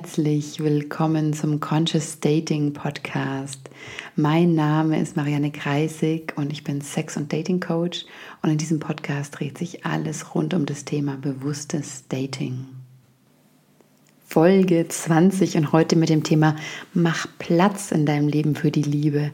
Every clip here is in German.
herzlich willkommen zum Conscious Dating Podcast. Mein Name ist Marianne Kreisig und ich bin Sex- und Dating Coach und in diesem Podcast dreht sich alles rund um das Thema bewusstes Dating. Folge 20 und heute mit dem Thema Mach Platz in deinem Leben für die Liebe.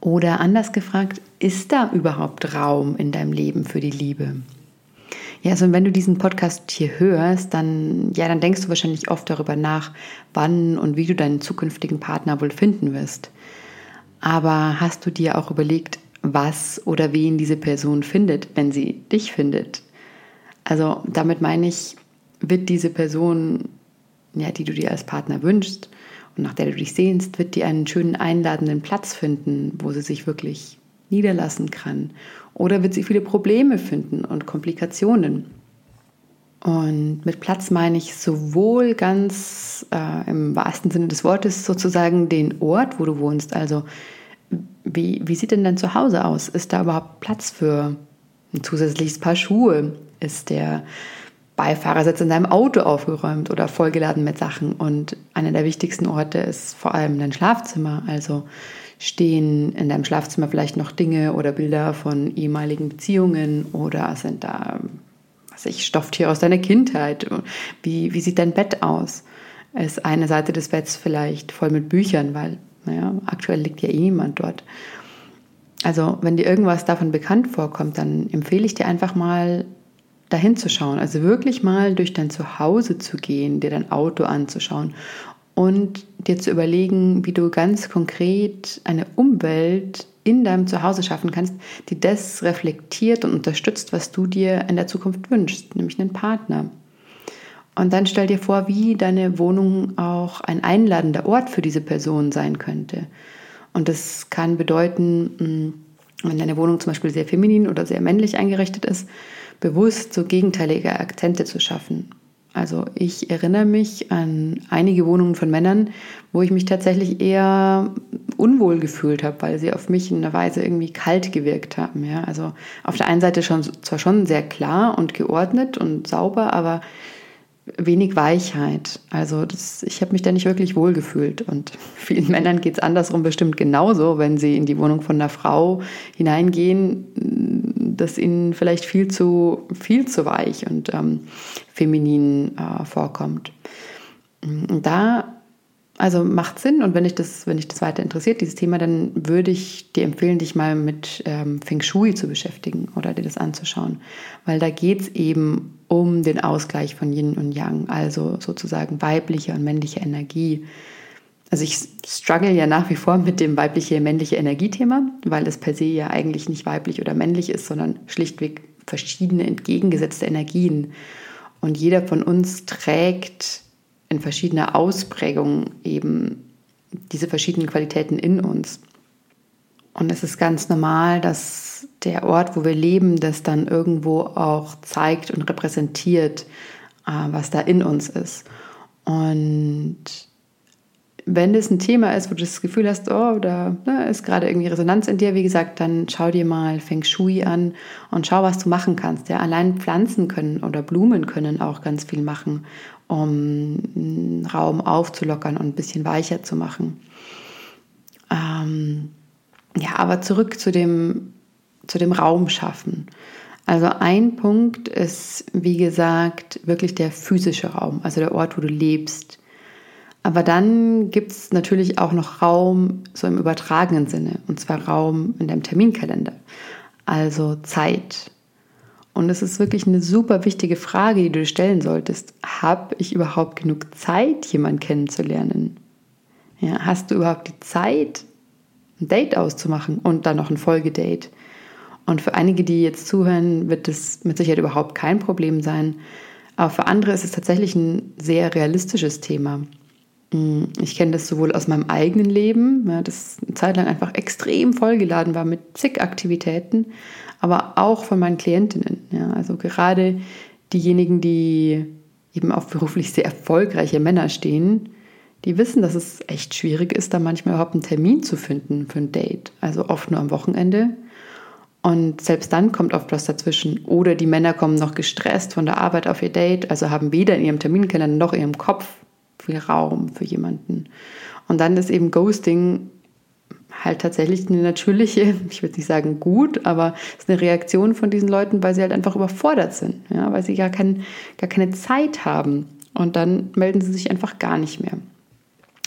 Oder anders gefragt, ist da überhaupt Raum in deinem Leben für die Liebe? Ja, also wenn du diesen Podcast hier hörst, dann, ja, dann denkst du wahrscheinlich oft darüber nach, wann und wie du deinen zukünftigen Partner wohl finden wirst. Aber hast du dir auch überlegt, was oder wen diese Person findet, wenn sie dich findet? Also damit meine ich, wird diese Person, ja, die du dir als Partner wünschst und nach der du dich sehnst, wird die einen schönen einladenden Platz finden, wo sie sich wirklich niederlassen kann? Oder wird sie viele Probleme finden und Komplikationen? Und mit Platz meine ich sowohl ganz äh, im wahrsten Sinne des Wortes sozusagen den Ort, wo du wohnst. Also wie, wie sieht denn dein Zuhause aus? Ist da überhaupt Platz für ein zusätzliches Paar Schuhe? Ist der Beifahrersitz in deinem Auto aufgeräumt oder vollgeladen mit Sachen? Und einer der wichtigsten Orte ist vor allem dein Schlafzimmer. Also Stehen in deinem Schlafzimmer vielleicht noch Dinge oder Bilder von ehemaligen Beziehungen oder sind da, was ich, Stofftiere aus deiner Kindheit? Wie, wie sieht dein Bett aus? Ist eine Seite des Betts vielleicht voll mit Büchern, weil, naja, aktuell liegt ja eh niemand dort. Also, wenn dir irgendwas davon bekannt vorkommt, dann empfehle ich dir einfach mal dahin zu schauen. Also wirklich mal durch dein Zuhause zu gehen, dir dein Auto anzuschauen und dir zu überlegen, wie du ganz konkret eine Umwelt in deinem Zuhause schaffen kannst, die das reflektiert und unterstützt, was du dir in der Zukunft wünschst, nämlich einen Partner. Und dann stell dir vor, wie deine Wohnung auch ein einladender Ort für diese Person sein könnte. Und das kann bedeuten, hm, wenn deine Wohnung zum Beispiel sehr feminin oder sehr männlich eingerichtet ist, bewusst so gegenteilige Akzente zu schaffen. Also ich erinnere mich an einige Wohnungen von Männern, wo ich mich tatsächlich eher unwohl gefühlt habe, weil sie auf mich in einer Weise irgendwie kalt gewirkt haben. Ja? Also auf der einen Seite schon, zwar schon sehr klar und geordnet und sauber, aber wenig Weichheit. Also das, ich habe mich da nicht wirklich wohl gefühlt. Und vielen Männern geht es andersrum bestimmt genauso, wenn sie in die Wohnung von einer Frau hineingehen, dass ihnen vielleicht viel zu, viel zu weich und ähm, feminin äh, vorkommt. Da also macht Sinn und wenn dich das, wenn dich das weiter interessiert, dieses Thema, dann würde ich dir empfehlen, dich mal mit ähm, Feng Shui zu beschäftigen oder dir das anzuschauen. Weil da geht es eben um den Ausgleich von Yin und Yang, also sozusagen weibliche und männliche Energie. Also ich struggle ja nach wie vor mit dem weibliche-männliche Energiethema, weil es per se ja eigentlich nicht weiblich oder männlich ist, sondern schlichtweg verschiedene entgegengesetzte Energien. Und jeder von uns trägt in verschiedener Ausprägung eben diese verschiedenen Qualitäten in uns. Und es ist ganz normal, dass der Ort, wo wir leben, das dann irgendwo auch zeigt und repräsentiert, äh, was da in uns ist. Und wenn das ein Thema ist, wo du das Gefühl hast, oh, da ne, ist gerade irgendwie Resonanz in dir, wie gesagt, dann schau dir mal Feng Shui an und schau, was du machen kannst. Ja, allein Pflanzen können oder Blumen können auch ganz viel machen, um Raum aufzulockern und ein bisschen weicher zu machen. Ähm, ja, aber zurück zu dem, zu dem Raum schaffen. Also ein Punkt ist, wie gesagt, wirklich der physische Raum, also der Ort, wo du lebst aber dann gibt es natürlich auch noch Raum so im übertragenen Sinne, und zwar Raum in deinem Terminkalender, also Zeit. Und es ist wirklich eine super wichtige Frage, die du dir stellen solltest. Habe ich überhaupt genug Zeit, jemanden kennenzulernen? Ja, hast du überhaupt die Zeit, ein Date auszumachen und dann noch ein Folgedate? Und für einige, die jetzt zuhören, wird das mit Sicherheit überhaupt kein Problem sein. Aber für andere ist es tatsächlich ein sehr realistisches Thema. Mm, ich kenne das sowohl aus meinem eigenen Leben, ja, das eine Zeit lang einfach extrem vollgeladen war mit zig Aktivitäten, aber auch von meinen Klientinnen. Ja, also gerade diejenigen, die eben auf beruflich sehr erfolgreiche Männer stehen, die wissen, dass es echt schwierig ist, da manchmal überhaupt einen Termin zu finden für ein Date. Also oft nur am Wochenende. Und selbst dann kommt oft was dazwischen. Oder die Männer kommen noch gestresst von der Arbeit auf ihr Date, also haben weder in ihrem Terminkalender noch in ihrem Kopf viel Raum für jemanden. Und dann ist eben Ghosting halt tatsächlich eine natürliche, ich würde nicht sagen gut, aber es ist eine Reaktion von diesen Leuten, weil sie halt einfach überfordert sind, ja, weil sie gar, kein, gar keine Zeit haben. Und dann melden sie sich einfach gar nicht mehr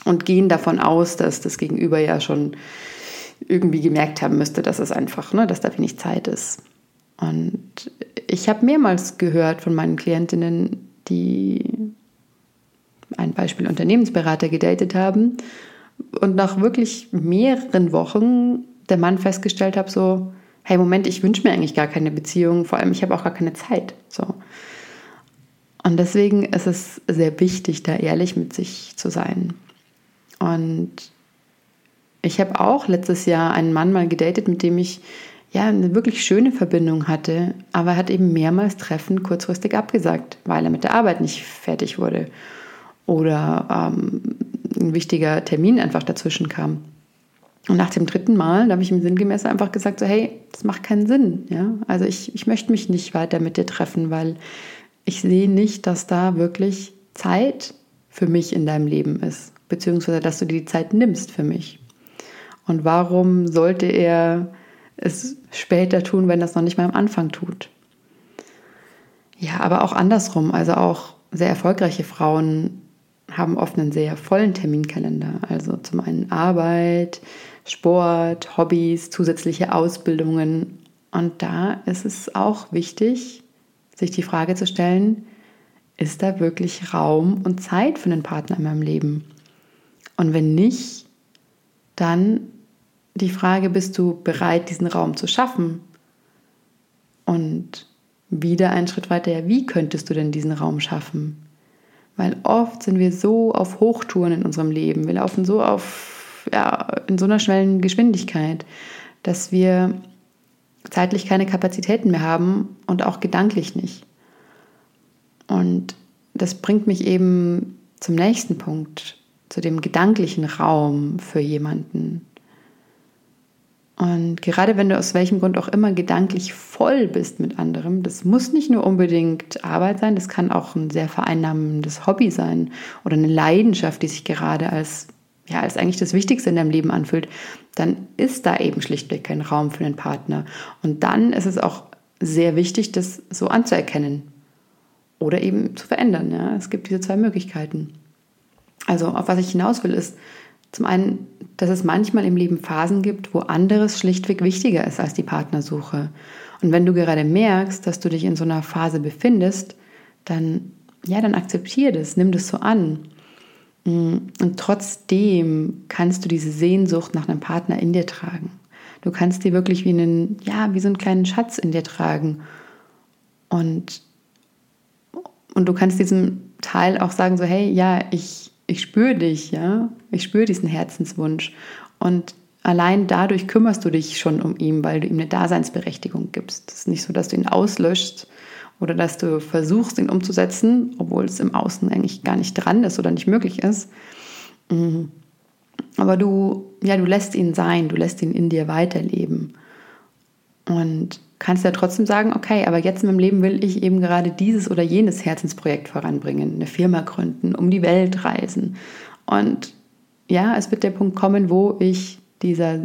und gehen davon aus, dass das Gegenüber ja schon irgendwie gemerkt haben müsste, dass es einfach, ne, dass da wenig Zeit ist. Und ich habe mehrmals gehört von meinen Klientinnen, die ein Beispiel Unternehmensberater gedatet haben und nach wirklich mehreren Wochen der Mann festgestellt hat, so, hey Moment, ich wünsche mir eigentlich gar keine Beziehung, vor allem ich habe auch gar keine Zeit. So. Und deswegen ist es sehr wichtig, da ehrlich mit sich zu sein. Und ich habe auch letztes Jahr einen Mann mal gedatet, mit dem ich ja eine wirklich schöne Verbindung hatte, aber er hat eben mehrmals Treffen kurzfristig abgesagt, weil er mit der Arbeit nicht fertig wurde oder ähm, ein wichtiger Termin einfach dazwischen kam. Und nach dem dritten Mal, da habe ich ihm sinngemäß einfach gesagt, so hey, das macht keinen Sinn. Ja? Also ich, ich möchte mich nicht weiter mit dir treffen, weil ich sehe nicht, dass da wirklich Zeit für mich in deinem Leben ist, beziehungsweise dass du dir die Zeit nimmst für mich. Und warum sollte er es später tun, wenn das noch nicht mal am Anfang tut? Ja, aber auch andersrum, also auch sehr erfolgreiche Frauen haben oft einen sehr vollen Terminkalender. Also zum einen Arbeit, Sport, Hobbys, zusätzliche Ausbildungen. Und da ist es auch wichtig, sich die Frage zu stellen, ist da wirklich Raum und Zeit für einen Partner in meinem Leben? Und wenn nicht, dann die Frage, bist du bereit, diesen Raum zu schaffen? Und wieder einen Schritt weiter, ja, wie könntest du denn diesen Raum schaffen? Weil oft sind wir so auf Hochtouren in unserem Leben, wir laufen so auf, ja, in so einer schnellen Geschwindigkeit, dass wir zeitlich keine Kapazitäten mehr haben und auch gedanklich nicht. Und das bringt mich eben zum nächsten Punkt, zu dem gedanklichen Raum für jemanden. Und gerade wenn du aus welchem Grund auch immer gedanklich voll bist mit anderem, das muss nicht nur unbedingt Arbeit sein, das kann auch ein sehr vereinnahmendes Hobby sein oder eine Leidenschaft, die sich gerade als, ja, als eigentlich das Wichtigste in deinem Leben anfühlt, dann ist da eben schlichtweg kein Raum für den Partner. Und dann ist es auch sehr wichtig, das so anzuerkennen oder eben zu verändern. Ja? Es gibt diese zwei Möglichkeiten. Also auf was ich hinaus will, ist, zum einen, dass es manchmal im Leben Phasen gibt, wo anderes schlichtweg wichtiger ist als die Partnersuche. Und wenn du gerade merkst, dass du dich in so einer Phase befindest, dann, ja, dann akzeptiere das, nimm das so an. Mm, und trotzdem kannst du diese Sehnsucht nach einem Partner in dir tragen. Du kannst die wirklich wie einen, ja, wie so einen kleinen Schatz in dir tragen. Und, und du kannst diesem Teil auch sagen, so, hey, ja, ich, ich spüre dich, ja, ich spüre diesen Herzenswunsch. Und allein dadurch kümmerst du dich schon um ihn, weil du ihm eine Daseinsberechtigung gibst. Es ist nicht so, dass du ihn auslöscht oder dass du versuchst, ihn umzusetzen, obwohl es im Außen eigentlich gar nicht dran ist oder nicht möglich ist. Mhm. Aber du, ja, du lässt ihn sein, du lässt ihn in dir weiterleben. Und kannst ja trotzdem sagen, okay, aber jetzt in meinem Leben will ich eben gerade dieses oder jenes Herzensprojekt voranbringen, eine Firma gründen, um die Welt reisen. Und ja, es wird der Punkt kommen, wo ich dieser,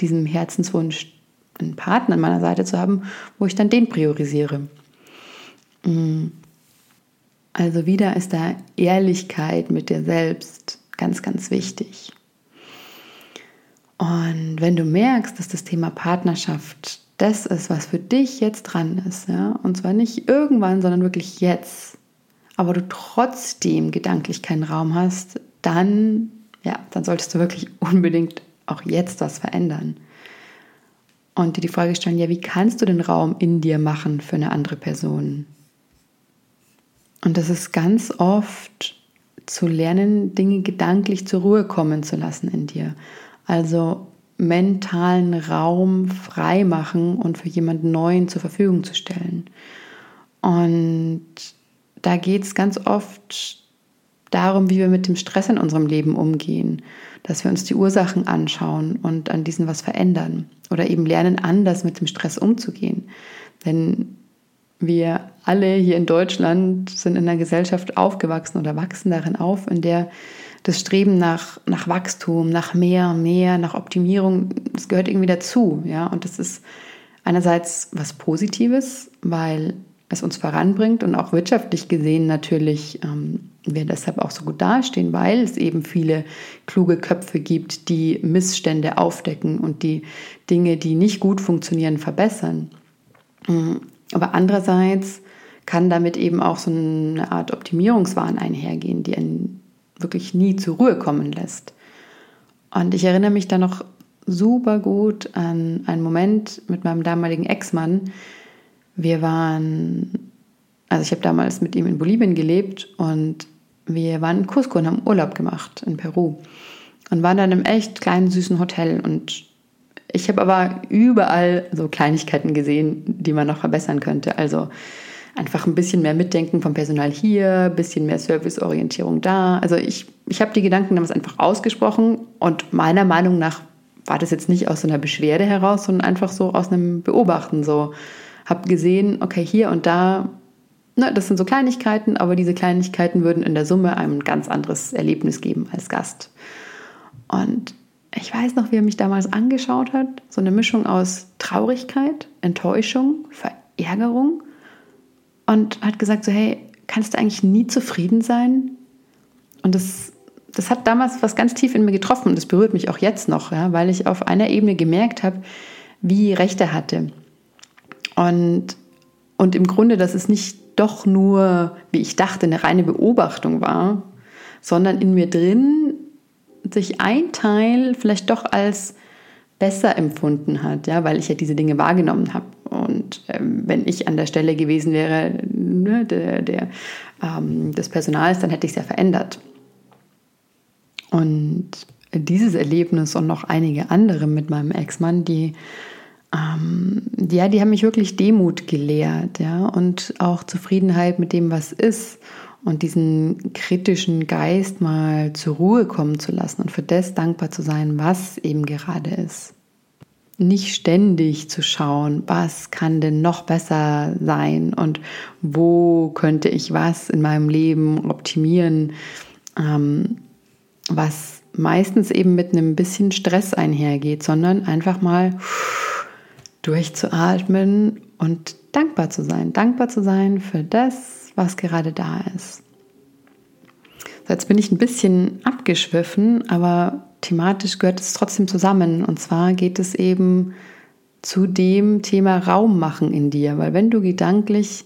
diesem Herzenswunsch, einen Partner an meiner Seite zu haben, wo ich dann den priorisiere. Mm. Also wieder ist da Ehrlichkeit mit dir selbst ganz, ganz wichtig. Und wenn du merkst, dass das Thema Partnerschaft das ist, was für dich jetzt dran ist, ja, und zwar nicht irgendwann, sondern wirklich jetzt, aber du trotzdem gedanklich keinen Raum hast, dann, ja, dann solltest du wirklich unbedingt auch jetzt was verändern. Und dir die Frage stellen, ja, wie kannst du den Raum in dir machen für eine andere Person? Und das ist ganz oft zu lernen, Dinge gedanklich zur Ruhe kommen zu lassen in dir. Also mentalen Raum frei machen und für jemanden Neuen zur Verfügung zu stellen. Und da geht es ganz oft darum, wie wir mit dem Stress in unserem Leben umgehen, dass wir uns die Ursachen anschauen und an diesen was verändern oder eben lernen, anders mit dem Stress umzugehen. Denn wir alle hier in Deutschland sind in einer Gesellschaft aufgewachsen oder wachsen darin auf, in der das Streben nach, nach Wachstum, nach mehr, mehr, nach Optimierung, das gehört irgendwie dazu. Ja? Und das ist einerseits was Positives, weil es uns voranbringt und auch wirtschaftlich gesehen natürlich ähm, wir deshalb auch so gut dastehen, weil es eben viele kluge Köpfe gibt, die Missstände aufdecken und die Dinge, die nicht gut funktionieren, verbessern. Mm, aber andererseits kann damit eben auch so eine Art Optimierungswahn einhergehen, die einen wirklich nie zur Ruhe kommen lässt. Und ich erinnere mich da noch super gut an einen Moment mit meinem damaligen Ex-Mann. Wir waren, also ich habe damals mit ihm in Bolivien gelebt und wir waren in Cusco und haben Urlaub gemacht in Peru und waren dann im echt kleinen süßen Hotel und ich habe aber überall so Kleinigkeiten gesehen, die man noch verbessern könnte. Also einfach ein bisschen mehr Mitdenken vom Personal hier, ein bisschen mehr Serviceorientierung da. Also ich, ich habe die Gedanken damals einfach ausgesprochen und meiner Meinung nach war das jetzt nicht aus so einer Beschwerde heraus, sondern einfach so aus einem Beobachten. So habe gesehen, okay, hier und da, ne, das sind so Kleinigkeiten, aber diese Kleinigkeiten würden in der Summe einem ein ganz anderes Erlebnis geben als Gast. Und ich weiß noch, wie er mich damals angeschaut hat, so eine Mischung aus Traurigkeit, Enttäuschung, Verärgerung und hat gesagt so, hey, kannst du eigentlich nie zufrieden sein? Und das, das hat damals was ganz tief in mir getroffen und das berührt mich auch jetzt noch, ja, weil ich auf einer Ebene gemerkt habe, wie recht er hatte. Und, und im Grunde, dass es nicht doch nur, wie ich dachte, eine reine Beobachtung war, sondern in mir drin sich ein Teil vielleicht doch als besser empfunden hat, ja, weil ich ja diese Dinge wahrgenommen habe. Und ähm, wenn ich an der Stelle gewesen wäre ne, der, der, ähm, des Personals, dann hätte ich es ja verändert. Und dieses Erlebnis und noch einige andere mit meinem Ex-Mann, die, ähm, ja, die haben mich wirklich Demut gelehrt, ja, und auch Zufriedenheit mit dem, was ist und diesen kritischen Geist mal zur Ruhe kommen zu lassen und für das dankbar zu sein, was eben gerade ist. Nicht ständig zu schauen, was kann denn noch besser sein und wo könnte ich was in meinem Leben optimieren, ähm, was meistens eben mit einem bisschen Stress einhergeht, sondern einfach mal durchzuatmen und dankbar zu sein. Dankbar zu sein für das, was gerade da ist. So, jetzt bin ich ein bisschen abgeschwiffen, aber thematisch gehört es trotzdem zusammen. Und zwar geht es eben zu dem Thema Raum machen in dir, weil wenn du gedanklich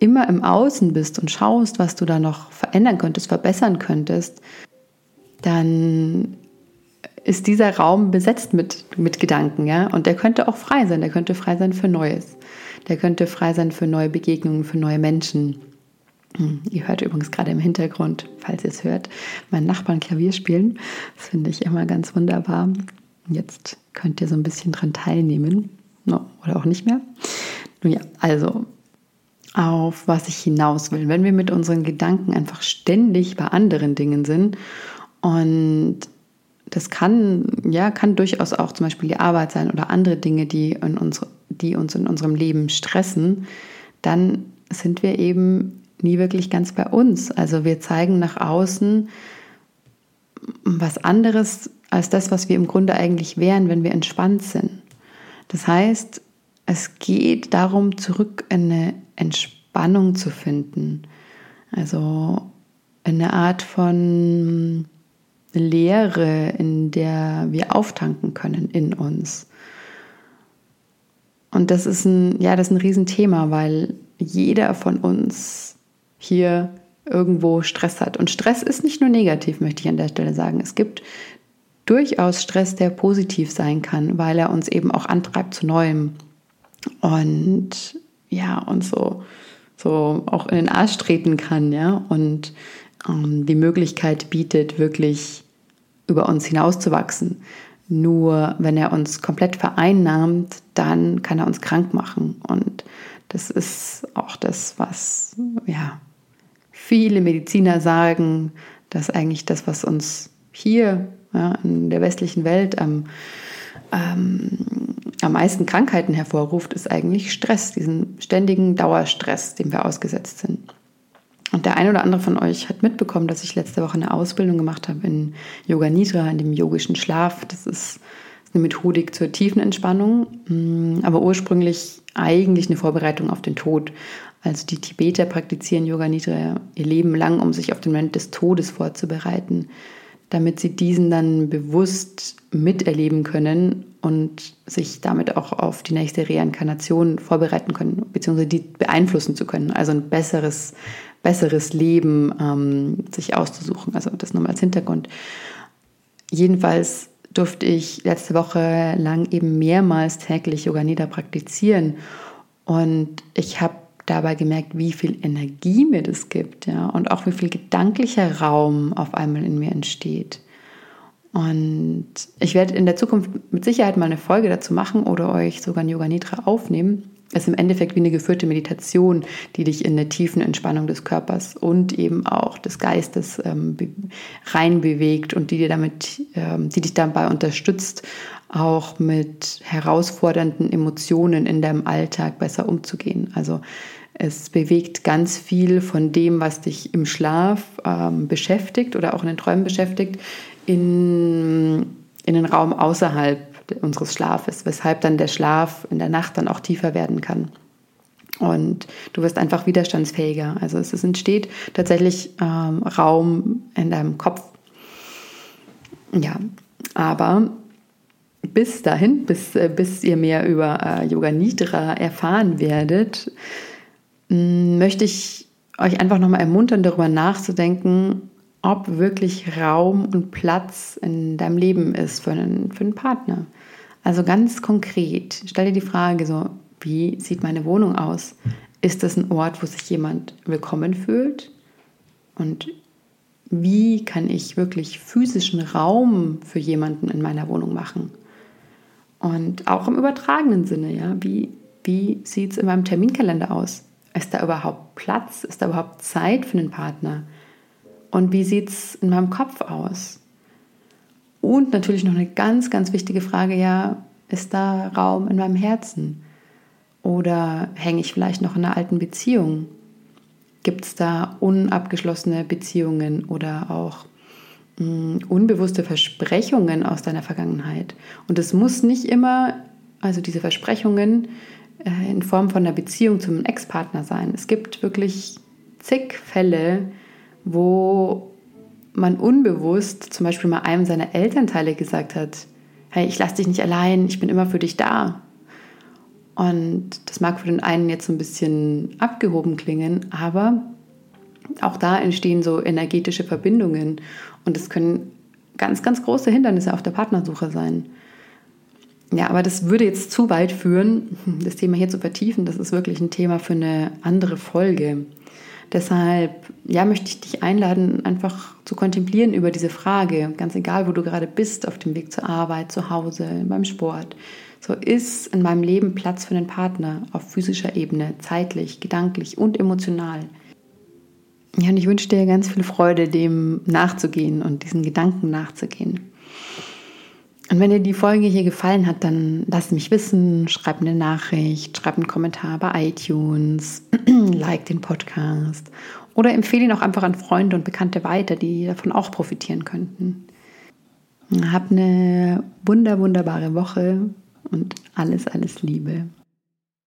immer im Außen bist und schaust, was du da noch verändern könntest, verbessern könntest, dann ist dieser Raum besetzt mit, mit Gedanken, ja, und der könnte auch frei sein, der könnte frei sein für Neues, der könnte frei sein für neue Begegnungen, für neue Menschen. Hm, ihr hört übrigens gerade im Hintergrund, falls ihr es hört, meinen Nachbarn Klavier spielen. Das finde ich immer ganz wunderbar. Jetzt könnt ihr so ein bisschen dran teilnehmen. No, oder auch nicht mehr. Nun ja, also auf was ich hinaus will. Wenn wir mit unseren Gedanken einfach ständig bei anderen Dingen sind und das kann, ja, kann durchaus auch zum Beispiel die Arbeit sein oder andere Dinge, die, in uns, die uns in unserem Leben stressen, dann sind wir eben nie wirklich ganz bei uns. Also wir zeigen nach außen was anderes als das, was wir im Grunde eigentlich wären, wenn wir entspannt sind. Das heißt, es geht darum, zurück in eine Entspannung zu finden. Also eine Art von Leere, in der wir auftanken können in uns. Und das ist ein, ja, das ist ein Riesenthema, weil jeder von uns hier irgendwo Stress hat. Und Stress ist nicht nur negativ, möchte ich an der Stelle sagen. Es gibt durchaus Stress, der positiv sein kann, weil er uns eben auch antreibt zu Neuem. Und ja, uns so, so auch in den Arsch treten kann, ja, und ähm, die Möglichkeit bietet, wirklich über uns hinauszuwachsen. Nur wenn er uns komplett vereinnahmt, dann kann er uns krank machen. Und das ist auch das, was ja, viele Mediziner sagen, dass eigentlich das, was uns hier ja, in der westlichen Welt am, ähm, am meisten Krankheiten hervorruft, ist eigentlich Stress, diesen ständigen Dauerstress, dem wir ausgesetzt sind. Und der eine oder andere von euch hat mitbekommen, dass ich letzte Woche eine Ausbildung gemacht habe in Yoga Nidra, in dem yogischen Schlaf. Das ist eine Methodik zur tiefen Entspannung, mm, aber ursprünglich eigentlich eine Vorbereitung auf den Tod. Also die Tibeter praktizieren Yoga Nidra ihr Leben lang, um sich auf den Moment des Todes vorzubereiten, damit sie diesen dann bewusst miterleben können und sich damit auch auf die nächste Reinkarnation vorbereiten können, beziehungsweise die beeinflussen zu können. Also ein besseres, besseres Leben ähm, sich auszusuchen. Also das nochmal als Hintergrund. Jedenfalls durfte ich letzte Woche lang eben mehrmals täglich Yoga Nidra praktizieren. Und ich habe dabei gemerkt, wie viel Energie mir das gibt, ja, und auch wie viel gedanklicher Raum auf einmal in mir entsteht. Und ich werde in der Zukunft mit Sicherheit mal eine Folge dazu machen oder euch sogar ein Yoga Nidra aufnehmen. Es ist im Endeffekt wie eine geführte Meditation, die dich in der tiefen Entspannung des Körpers und eben auch des Geistes ähm, reinbewegt und die dir damit, ähm, die dich dabei unterstützt, auch mit herausfordernden Emotionen in deinem Alltag besser umzugehen. Also es bewegt ganz viel von dem, was dich im Schlaf ähm, beschäftigt oder auch in den Träumen beschäftigt, in, in den Raum außerhalb unseres Schlafes, weshalb dann der Schlaf in der Nacht dann auch tiefer werden kann. Und du wirst einfach widerstandsfähiger. Also es, entsteht tatsächlich ähm, Raum in deinem Kopf. Ja, aber bis dahin, bis, äh, bis ihr mehr über äh, Yoga Nidra erfahren werdet, möchte ich euch einfach nochmal ermuntern, darüber nachzudenken, ob wirklich Raum und Platz in deinem Leben ist für einen, für einen Partner. Also ganz konkret, stell dir die Frage so, wie sieht meine Wohnung aus? Ist das ein Ort, wo sich jemand willkommen fühlt? Und wie kann ich wirklich physischen Raum für jemanden in meiner Wohnung machen? Und auch im übertragenen Sinne, ja, wie, wie sieht es in meinem Terminkalender aus? Ist da überhaupt Platz? Ist da überhaupt Zeit für einen Partner? Und wie sieht es in meinem Kopf aus? Und natürlich noch eine ganz, ganz wichtige Frage, ja, ist da Raum in meinem Herzen? Oder hänge ich vielleicht noch in einer alten Beziehung? Gibt es da unabgeschlossene Beziehungen oder auch mh, hm, unbewusste Versprechungen aus deiner Vergangenheit? Und es muss nicht immer, also diese Versprechungen äh, in Form von einer Beziehung zum Ex-Partner sein. Es gibt wirklich zig Fälle, wo man unbewusst zum Beispiel mal einem seiner Elternteile gesagt hat, hey, ich lasse dich nicht allein, ich bin immer für dich da. Und das mag für den einen jetzt so ein bisschen abgehoben klingen, aber auch da entstehen so energetische Verbindungen und es können ganz, ganz große Hindernisse auf der Partnersuche sein. Ja, aber das würde jetzt zu weit führen, das Thema hier zu vertiefen. Das ist wirklich ein Thema für eine andere Folge. Deshalb, ja, möchte ich dich einladen, einfach zu kontemplieren über diese Frage, ganz egal, wo du gerade bist, auf dem Weg zur Arbeit, zu Hause, beim Sport. So ist in meinem Leben Platz für einen Partner auf physischer Ebene, zeitlich, gedanklich und emotional. Ja, und ich wünsche dir ganz viel Freude, dem nachzugehen und diesen Gedanken nachzugehen. Und wenn dir die Folge hier gefallen hat, dann lass mich wissen, schreib eine Nachricht, schreib einen Kommentar bei iTunes, like den Podcast oder empfehle ihn auch einfach an Freunde und Bekannte weiter, die davon auch profitieren könnten. Hab eine wunder, wunderbare Woche und alles, alles Liebe.